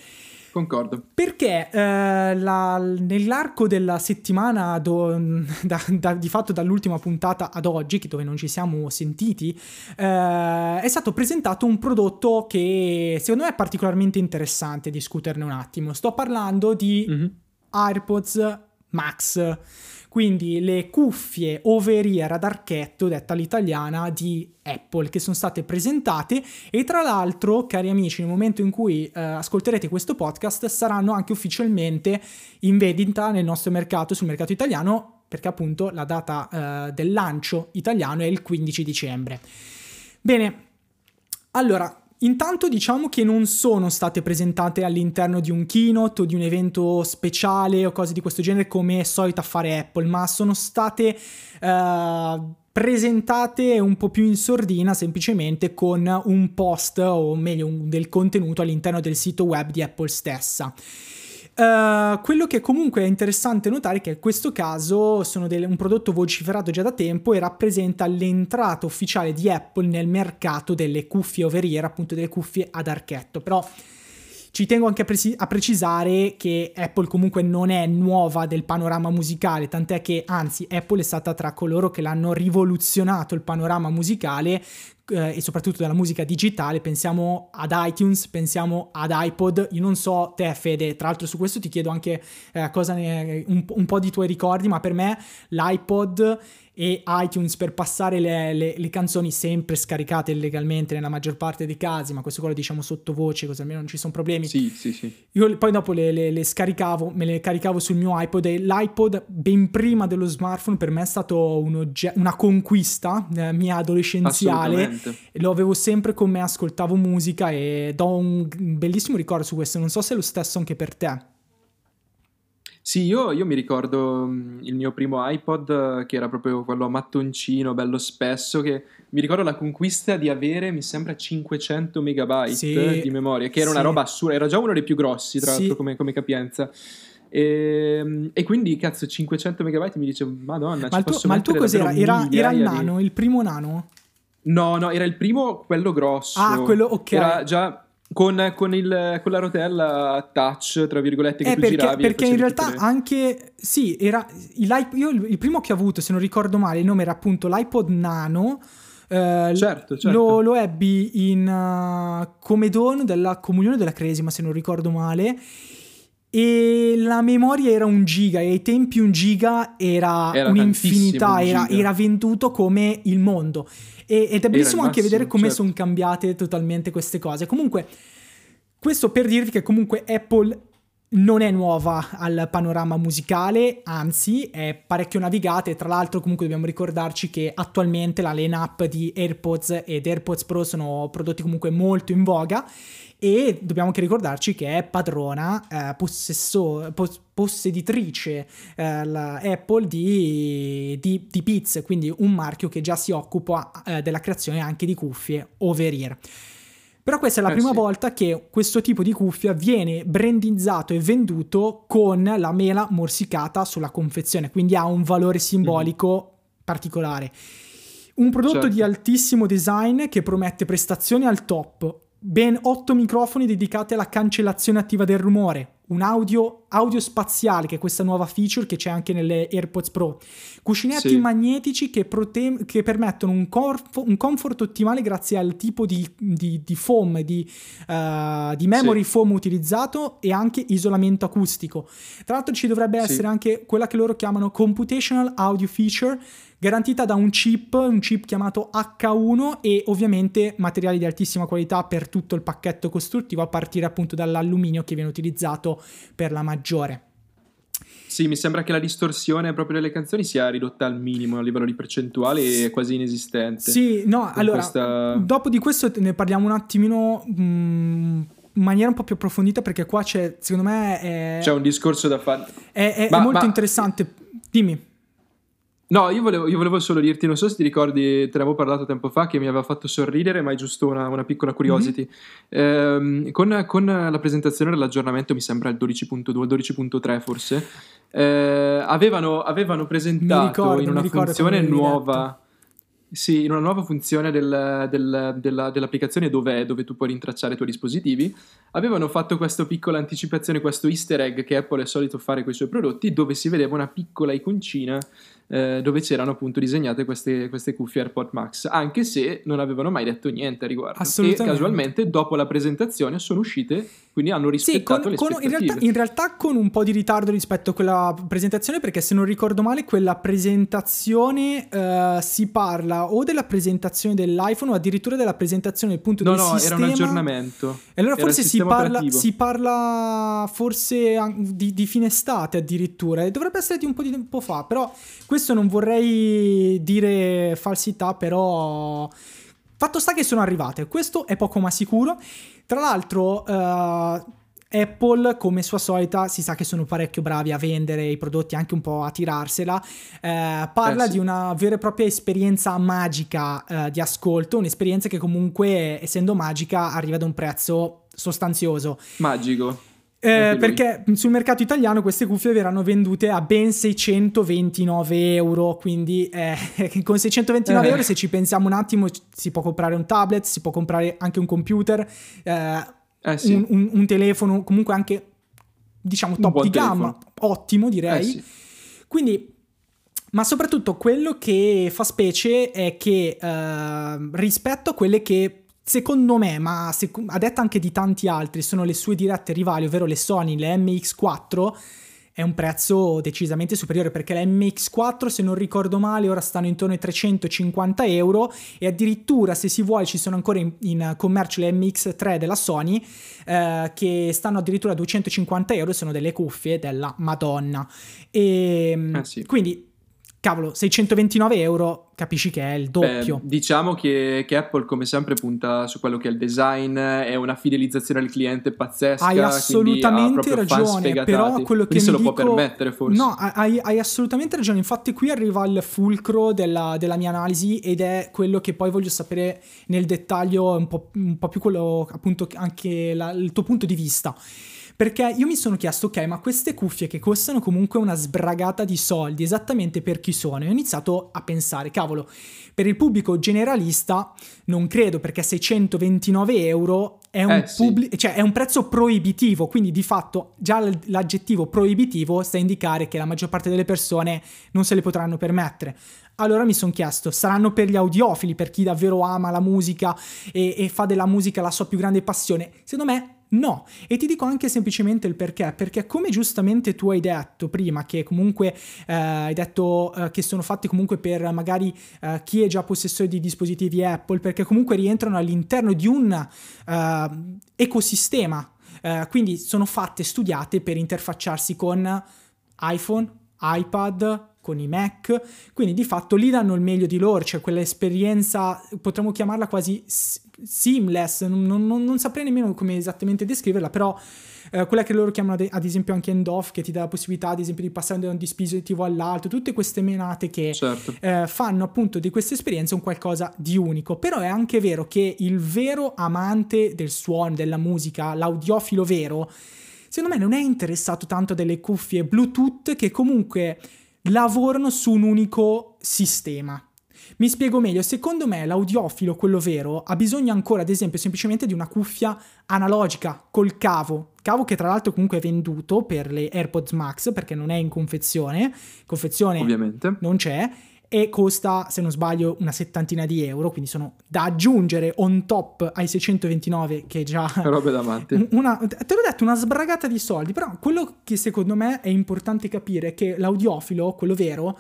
Concordo. Perché eh, la, nell'arco della settimana, do, [LAUGHS] da, da, di fatto dall'ultima puntata ad oggi, dove non ci siamo sentiti, eh, è stato presentato un prodotto che secondo me è particolarmente interessante discuterne un attimo. Sto parlando di mm-hmm. AirPods Max quindi le cuffie over-ear ad archetto, detta l'italiana, di Apple che sono state presentate e tra l'altro, cari amici, nel momento in cui eh, ascolterete questo podcast saranno anche ufficialmente in vendita nel nostro mercato, sul mercato italiano, perché appunto la data eh, del lancio italiano è il 15 dicembre. Bene, allora, Intanto diciamo che non sono state presentate all'interno di un keynote o di un evento speciale o cose di questo genere come è solita fare Apple, ma sono state uh, presentate un po' più in sordina semplicemente con un post o meglio un, del contenuto all'interno del sito web di Apple stessa. Uh, quello che comunque è interessante notare è che in questo caso sono del, un prodotto vociferato già da tempo e rappresenta l'entrata ufficiale di Apple nel mercato delle cuffie over-ear, appunto delle cuffie ad archetto. Però ci tengo anche a, preci- a, precisare che Apple comunque non è nuova del panorama musicale, tant'è che anzi Apple è stata tra coloro che l'hanno rivoluzionato il panorama musicale eh, e soprattutto della musica digitale, pensiamo ad iTunes, pensiamo ad iPod, io non so te Fede, tra l'altro su questo ti chiedo anche eh, ne, un, un po' di tuoi ricordi, ma per me l'iPod e iTunes per passare le, le, le, canzoni sempre scaricate illegalmente nella maggior parte dei casi, ma questo qua lo diciamo sottovoce, così almeno non ci sono problemi. Sì, sì, sì. Io poi dopo le, le, scaricavo, me le caricavo sul mio iPod e l'iPod ben prima dello smartphone per me è stato un ogge- una conquista eh, mia adolescenziale. Lo avevo sempre con me, ascoltavo musica e do un bellissimo ricordo su questo, non so se è lo stesso anche per te. Sì, io, io mi ricordo mm, il mio primo iPod, che era proprio quello a mattoncino, bello spesso, che mi ricordo la conquista di avere, mi sembra, 500 megabyte sì, di memoria, che era sì. una roba assurda, era già uno dei più grossi, tra sì. l'altro, come, come capienza. E, ehm, e, quindi, cazzo, 500 megabyte mi dice, madonna, ma il tuo, ma il tuo cos'era? Era, era il nano, di... il primo nano? No, no, era il primo, quello grosso. Ah, quello, ok. Era già con, con, il, con, la rotella touch, tra virgolette, che eh, tu perché, giravi. Perché in realtà le... anche, sì, era, io il primo che ho avuto, se non ricordo male, il nome era appunto l'iPod Nano. Uh, certo, certo. Lo, lo, ebbi in uh, come dono della comunione della Cresima, se non ricordo male. E la memoria era un giga, e ai tempi un giga era, era un'infinità, era, era venduto come il mondo. E, ed è bellissimo anche vedere come certo. sono cambiate totalmente queste cose. Comunque, questo per dirvi che comunque Apple non è nuova al panorama musicale, anzi è parecchio navigata e tra l'altro comunque dobbiamo ricordarci che attualmente la line-up di AirPods ed AirPods Pro sono prodotti comunque molto in voga e dobbiamo anche ricordarci che è padrona, eh, possesso, pos- posseditrice eh, Apple di, di, di Beats, quindi un marchio che già si occupa eh, della creazione anche di cuffie over-ear. Però questa è la eh prima sì. volta che questo tipo di cuffia viene brandizzato e venduto con la mela morsicata sulla confezione, quindi ha un valore simbolico mm particolare. Un prodotto Certo. di altissimo design che promette prestazioni al top, ben 8 microfoni dedicati alla cancellazione attiva del rumore, un audio, audio spaziale, che è questa nuova feature che c'è anche nelle AirPods Pro, cuscinetti Sì. magnetici che, prote- che permettono un, corf- un comfort ottimale grazie al tipo di, di- di foam, di, eh, di memory Sì. foam utilizzato e anche isolamento acustico. Tra l'altro ci dovrebbe Sì. essere anche quella che loro chiamano computational audio feature, garantita da un chip, un chip chiamato H1 e ovviamente materiali di altissima qualità per tutto il pacchetto costruttivo a partire appunto dall'alluminio che viene utilizzato per la maggiore. Sì, mi sembra che la distorsione proprio delle canzoni sia ridotta al minimo a livello di percentuale e quasi inesistente. Sì, no, allora, questa- dopo di questo ne parliamo un attimino mm, in maniera un po' più approfondita perché qua c'è, secondo me, è, C'è un discorso da fare. è- è- è Ma- molto ma- interessante. Dimmi. No, io volevo, io volevo solo dirti, non so se ti ricordi, te ne avevo parlato tempo fa, che mi aveva fatto sorridere, ma è giusto una, una piccola curiosity. Ehm, con, con la presentazione dell'aggiornamento, mi sembra il 12.2, il 12.3 forse, eh, avevano, avevano presentato ricordo, in una funzione nuova... Sì, in una nuova funzione del- del- della- dell'applicazione dove, dove tu puoi rintracciare i tuoi dispositivi, avevano fatto questa piccola anticipazione, questo easter egg che Apple è solito fare con i suoi prodotti, dove si vedeva una piccola iconcina eh, dove c'erano appunto disegnate queste, queste cuffie AirPod Max, anche se non avevano mai detto niente a riguardo. E Assolutamente. casualmente dopo la presentazione sono uscite, quindi hanno Sì, rispettato con- le con- in, realtà, in realtà con un po' di ritardo rispetto a quella presentazione, perché se non ricordo male, quella presentazione eh, si parla o della presentazione dell'iPhone o addirittura della presentazione appunto No, del no, sistema. era un aggiornamento. E allora Era forse si parla, si parla forse di, di fine estate addirittura, e dovrebbe essere di un po' di tempo fa, però questo non vorrei dire falsità, però fatto sta che sono arrivate, questo è poco ma sicuro. Tra l'altro eh, Apple, come sua solita, si sa che sono parecchio bravi a vendere i prodotti, anche un po' a tirarsela. eh, parla Eh, sì. di una vera e propria esperienza magica eh, di ascolto, un'esperienza che comunque, essendo magica, arriva ad un prezzo sostanzioso. Magico. Eh, perché sul mercato italiano queste cuffie verranno vendute a ben 629 euro. Quindi eh, [LAUGHS] con 629 Eh. euro, se ci pensiamo un attimo, si può comprare un tablet, si può comprare anche un computer, eh, Eh sì. un, un- un telefono, comunque anche diciamo top di gamma, telefono. ottimo direi. Eh sì. Quindi, ma soprattutto quello che fa specie è che rispetto a quelle che secondo me, ma sec- a detta anche di tanti altri, sono le sue dirette rivali, ovvero le Sony, le MX4, è un prezzo decisamente superiore perché le MX4, se non ricordo male, ora stanno intorno ai 350 euro e addirittura se si vuole ci sono ancora in, in commercio le MX3 della Sony eh, che stanno addirittura a 250 euro, sono delle cuffie della Madonna. E Eh sì. quindi, cavolo, 629 euro capisci che è il doppio. Beh, diciamo che, che Apple, come sempre, punta su quello che è il design, è una fidelizzazione al cliente pazzesca. Hai assolutamente ragione, però quello che se lo può dico- permettere, forse. No, hai, hai assolutamente ragione. Infatti, qui arriva il fulcro della, della mia analisi ed è quello che poi voglio sapere nel dettaglio, un po', un po' più quello, appunto, anche la- il tuo punto di vista. Perché io mi sono chiesto, ok, ma queste cuffie che costano comunque una sbragata di soldi, esattamente per chi sono? E ho iniziato a pensare, cavolo, per il pubblico generalista non credo perché 629 euro è un, Eh, sì. publi- cioè, è un prezzo proibitivo, quindi di fatto già l- l'aggettivo proibitivo sta a indicare che la maggior parte delle persone non se le potranno permettere. Allora mi sono chiesto, saranno per gli audiofili, per chi davvero ama la musica e, e fa della musica la sua più grande passione? Secondo me no. E ti dico anche semplicemente il perché, perché come giustamente tu hai detto prima, che comunque eh, hai detto eh, che sono fatti comunque per magari eh, chi è già possessore di dispositivi Apple, perché comunque rientrano all'interno di un eh, ecosistema, eh, quindi sono fatte, studiate per interfacciarsi con iPhone, iPad, con i Mac, quindi di fatto lì danno il meglio di loro, cioè quell'esperienza, potremmo chiamarla quasi seamless, non, non- non saprei nemmeno come esattamente descriverla, però eh, quella che loro chiamano ad, esempio anche end-off, che ti dà la possibilità ad esempio di passare da un dispositivo all'altro, tutte queste menate che Certo. eh, fanno appunto di questa esperienza un qualcosa di unico. Però è anche vero che il vero amante del suono, della musica, l'audiofilo vero, secondo me non è interessato tanto delle cuffie Bluetooth che comunque lavorano su un unico sistema. Mi spiego meglio, secondo me l'audiofilo, quello vero, ha bisogno ancora, ad esempio, semplicemente di una cuffia analogica col cavo, cavo che tra l'altro comunque è venduto per le AirPods Max perché non è in confezione, confezione Ovviamente. non c'è e costa, se non sbaglio, una settantina di euro, quindi sono da aggiungere on top ai 629 che già... [LAUGHS] Robe da matti. Una, te l'ho detto, una sbragata di soldi, però quello che secondo me è importante capire è che l'audiofilo, quello vero,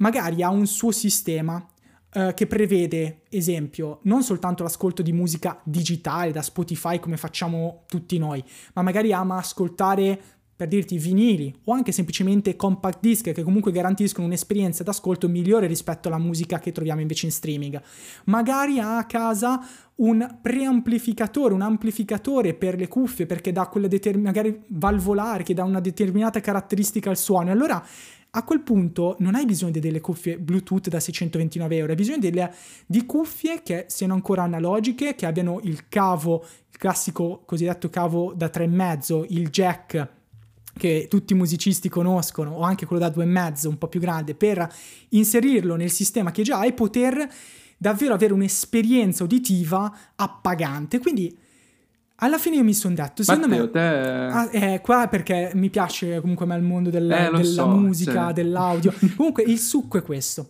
magari ha un suo sistema eh, che prevede, esempio, non soltanto l'ascolto di musica digitale da Spotify come facciamo tutti noi, ma magari ama ascoltare per dirti vinili o anche semplicemente compact disc che comunque garantiscono un'esperienza d'ascolto migliore rispetto alla musica che troviamo invece in streaming. Magari ha a casa un preamplificatore, un amplificatore per le cuffie perché dà quella determinata, magari valvolare che dà una determinata caratteristica al suono. Allora a quel punto non hai bisogno delle cuffie Bluetooth da 629 euro, hai bisogno delle, di cuffie che siano ancora analogiche, che abbiano il cavo, il classico cosiddetto cavo da 3,5, il jack che tutti i musicisti conoscono, o anche quello da due e mezzo, un po' più grande, per inserirlo nel sistema che già hai e poter davvero avere un'esperienza uditiva appagante. Quindi alla fine io mi sono detto, secondo Matteo, me... te... Ah, eh, qua perché mi piace comunque il mondo del, Eh, della so, musica, sì. dell'audio. [LAUGHS] comunque il succo è questo.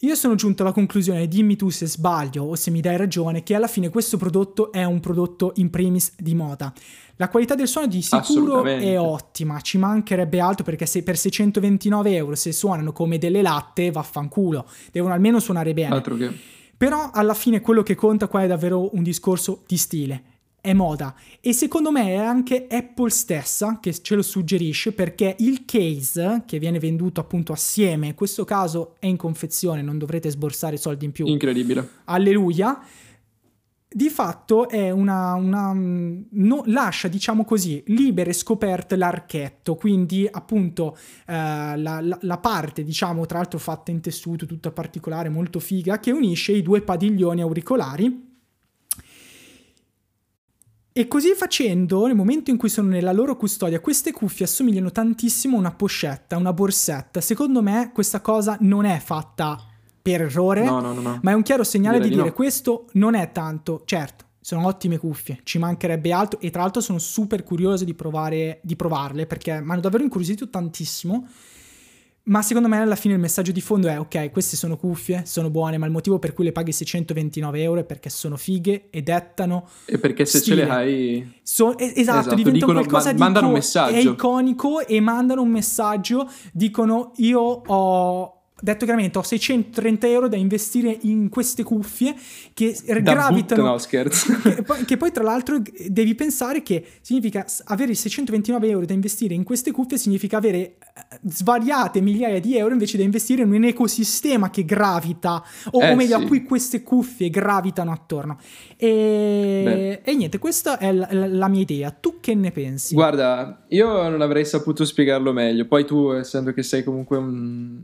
Io sono giunto alla conclusione, dimmi tu se sbaglio o se mi dai ragione, che alla fine questo prodotto è un prodotto in primis di moda. La qualità del suono di sicuro è ottima, ci mancherebbe altro perché se per 629 euro se suonano come delle latte, vaffanculo, devono almeno suonare bene. Altro che... Però alla fine quello che conta qua è davvero un discorso di stile. È moda e secondo me è anche Apple stessa che ce lo suggerisce perché il case che viene venduto appunto assieme, in questo caso è in confezione, non dovrete sborsare soldi in più. Incredibile. Alleluia. Di fatto è una, una no- lascia, diciamo così, libere scoperte l'archetto, quindi appunto eh, la, la- la parte, diciamo, tra l'altro fatta in tessuto, tutta particolare, molto figa, che unisce i due padiglioni auricolari. E così facendo, nel momento in cui sono nella loro custodia, queste cuffie assomigliano tantissimo a una pochetta, una borsetta. Secondo me questa cosa non è fatta per errore, No, no, no, ma è un chiaro segnale Direi di di dire questo non è tanto, certo, sono ottime cuffie, ci mancherebbe altro e tra l'altro sono super curioso di, provare, di provarle perché mi hanno davvero incuriosito tantissimo. Ma secondo me alla fine il messaggio di fondo è ok, queste sono cuffie, sono buone, ma il motivo per cui le paghi 629 euro è perché sono fighe e dettano E perché se Stile. ce le hai... So- es- esatto, Esatto, diventano dicono- qualcosa ma- di mandano un messaggio. È iconico e mandano un messaggio. Dicono: Io ho. Detto chiaramente, ho 630 euro da investire in queste cuffie che Da gravitano. but- no, scherzo. Che poi, che poi, tra l'altro devi pensare che significa avere i 629 euro da investire in queste cuffie significa avere eh, svariate migliaia di euro invece da investire in un ecosistema che gravita o, Eh, o meglio sì. a cui queste cuffie gravitano attorno e, e niente questa è la- la mia idea tu che ne pensi? Guarda, io non avrei saputo spiegarlo meglio. Poi tu, essendo che sei comunque un-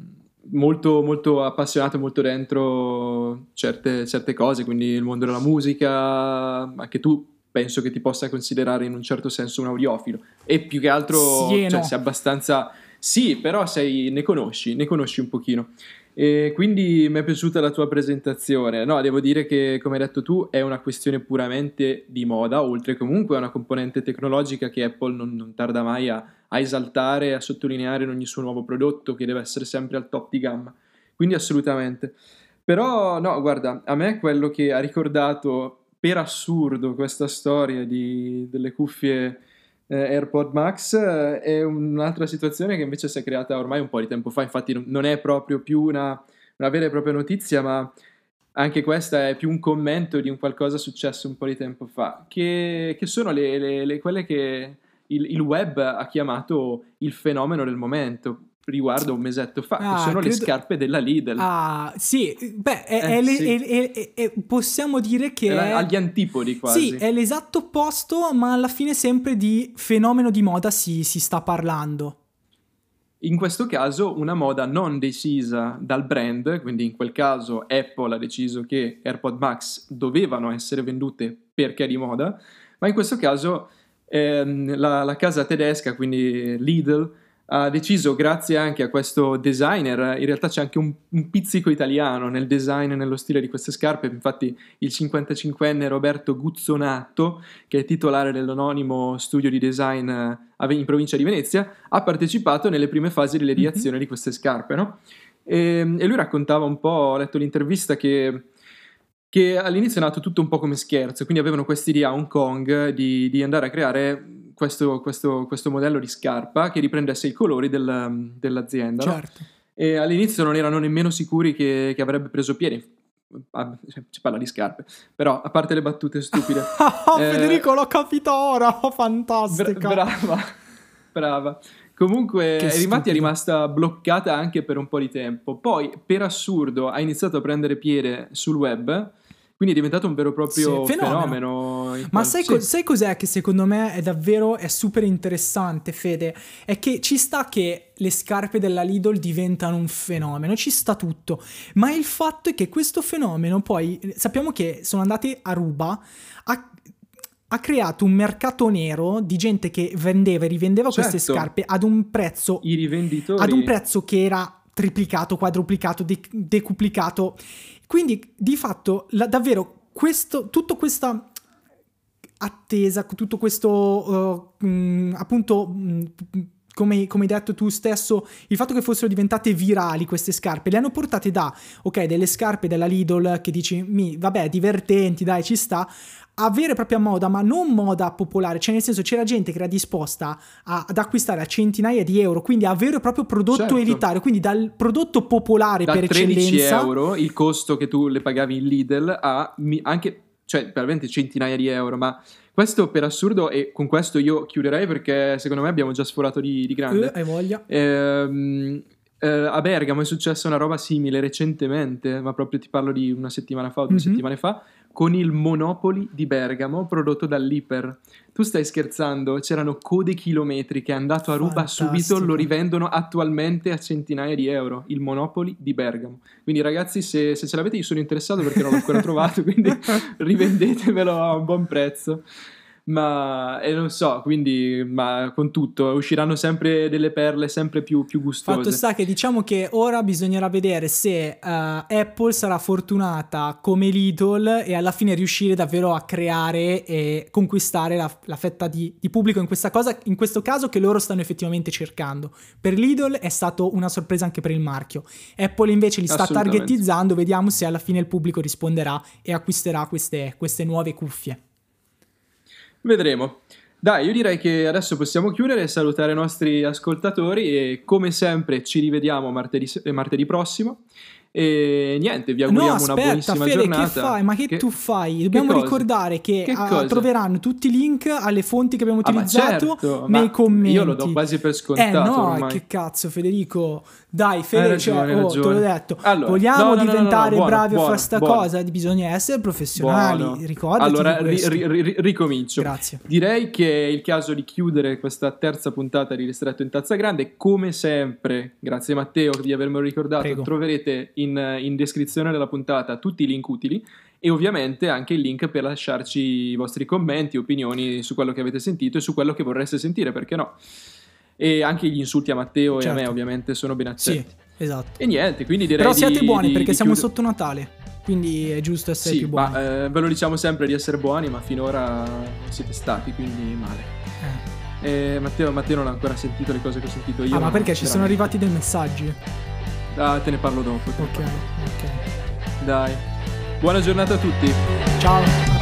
molto, molto appassionato, molto dentro certe, certe cose, quindi il mondo della musica, anche tu penso che ti possa considerare in un certo senso un audiofilo. E più che altro, Sì cioè, no. sei abbastanza... Sì, però sei, ne conosci, ne conosci un pochino. E quindi mi è piaciuta la tua presentazione. No, devo dire che, come hai detto tu, è una questione puramente di moda, oltre comunque a una componente tecnologica che Apple non, non tarda mai a, a esaltare, a sottolineare in ogni suo nuovo prodotto, che deve essere sempre al top di gamma. Quindi assolutamente. Però, no, guarda, a me quello che ha ricordato per assurdo questa storia di- delle cuffie AirPod Max eh, è un'altra situazione che invece si è creata ormai un po' di tempo fa, infatti non è proprio più una, una vera e propria notizia, ma anche questa è più un commento di un qualcosa successo un po' di tempo fa, che, che sono le, le- le- quelle che il, il web ha chiamato il fenomeno del momento, riguardo un mesetto fa, Ah, che sono le credo- scarpe della Lidl. Ah, sì, beh, è- Eh, è le- sì. è- è- possiamo dire che è, agli antipodi quasi. sì, è l'esatto opposto, ma alla fine sempre di fenomeno di moda si, si sta parlando. In questo caso una moda non decisa dal brand, quindi in quel caso Apple ha deciso che AirPod Max dovevano essere vendute perché di moda, ma in questo caso ehm, la, la casa tedesca, quindi Lidl, ha deciso, grazie anche a questo designer, in realtà c'è anche un, un, pizzico italiano nel design e nello stile di queste scarpe, infatti il 55enne Roberto Guzzonato, che è titolare dell'anonimo studio di design eh, in provincia di Venezia, ha partecipato nelle prime fasi delle reazioni mm-hmm. di queste scarpe, no? e, e, lui raccontava un po', ho letto l'intervista che che all'inizio è nato tutto un po' come scherzo, quindi avevano questa idea a Hong Kong di, di andare a creare questo, questo, questo, modello di scarpa che riprendesse i colori del, dell'azienda. Certo. No? E all'inizio non erano nemmeno sicuri che, che avrebbe preso piede. Ah, si parla di scarpe, però a parte le battute stupide. [LAUGHS] oh, eh, Federico, l'ho capito ora, oh, fantastica. Bra- brava, brava. Comunque infatti è rimasta bloccata anche per un po' di tempo. Poi, per assurdo, ha iniziato a prendere piede sul web quindi è diventato un vero e proprio sì, fenomeno. fenomeno Ma sai, co- sai, cos'è che secondo me è davvero è super interessante, Fede? È che ci sta che le scarpe della Lidl diventano un fenomeno, ci sta tutto. Ma il fatto è che questo fenomeno poi sappiamo che sono andati a ruba a ha creato un mercato nero di gente che vendeva e rivendeva certo. queste scarpe ad un prezzo i rivenditori ad un prezzo che era triplicato, quadruplicato, de- decuplicato quindi di fatto la, davvero questo, tutta questa attesa, tutto questo uh, mh, appunto mh, come, come, hai detto tu stesso, il fatto che fossero diventate virali queste scarpe, le hanno portate da, ok, delle scarpe della Lidl che dici, mi, vabbè, divertenti, dai, ci sta, a vera e propria moda, ma non moda popolare, cioè nel senso c'era gente che era disposta a, ad acquistare a centinaia di euro, quindi a vero e proprio prodotto certo. elitario, quindi dal prodotto popolare da per 13 eccellenza. euro il costo che tu le pagavi in Lidl a anche, cioè veramente centinaia di euro, ma questo per assurdo e con questo io chiuderei perché secondo me abbiamo già sforato di, di grande. Eh, hai voglia. Ehm, eh, a Bergamo è successa una roba simile recentemente, ma proprio ti parlo di una settimana fa o due mm-hmm. settimane fa, con il Monopoli di Bergamo prodotto dall'Iper. Tu stai scherzando? C'erano code chilometriche, è andato a ruba Fantastico. subito, lo rivendono attualmente a centinaia di euro. Il Monopoli di Bergamo. Quindi ragazzi, se, se ce l'avete io sono interessato perché non l'ho ancora trovato, quindi [LAUGHS] rivendetevelo a un buon prezzo ma e non so, quindi ma con tutto usciranno sempre delle perle sempre più, più gustose. Fatto sta che diciamo che ora bisognerà vedere se uh, Apple sarà fortunata come Lidl e alla fine riuscire davvero a creare e conquistare la, la fetta di, di, pubblico in questa cosa, in questo caso che loro stanno effettivamente cercando. Per Lidl è stato una sorpresa anche per il marchio. Apple invece li sta targetizzando, vediamo se alla fine il pubblico risponderà e acquisterà queste, queste nuove cuffie. Vedremo. Dai, io direi che adesso possiamo chiudere e salutare i nostri ascoltatori e come sempre ci rivediamo martedì, martedì prossimo. E niente, vi auguriamo no, aspetta, una buonissima Fede, giornata. Che fai? Ma che, che tu fai? Dobbiamo che ricordare che, che a, troveranno tutti i link alle fonti che abbiamo utilizzato ah, certo, nei commenti. Io lo do quasi per scontato. Eh no, ormai. che cazzo, Federico. Dai, Fede, cioè, oh, te l'ho detto. Allora, Vogliamo no, no, diventare buono, bravi buono, a fare sta buono. cosa? Bisogna essere professionali. Buono. Ricordati. Allora, ri, ri, ricomincio. Grazie. Direi che è il caso di chiudere questa terza puntata di Ristretto in Tazza Grande. Come sempre, grazie Matteo di avermelo ricordato, Prego. troverete in, in descrizione della puntata tutti i link utili e ovviamente anche il link per lasciarci i vostri commenti, opinioni su quello che avete sentito e su quello che vorreste sentire, perché no? E anche gli insulti a Matteo certo. e a me Certo. ovviamente sono ben accetti. Sì, esatto. E niente, quindi direi Però siate di- buoni di- perché di siamo chiudere- sotto Natale. Quindi è giusto essere Sì, più buoni. ma eh, ve lo diciamo sempre di essere buoni, ma finora siete stati, quindi male. Eh. E Matteo, Matteo non ha ancora sentito le cose che ho sentito io. Ah, ma perché ci sono arrivati dei messaggi? Ah, te ne parlo dopo. te ne Ok, ok. Dai. Buona giornata a tutti. Ciao.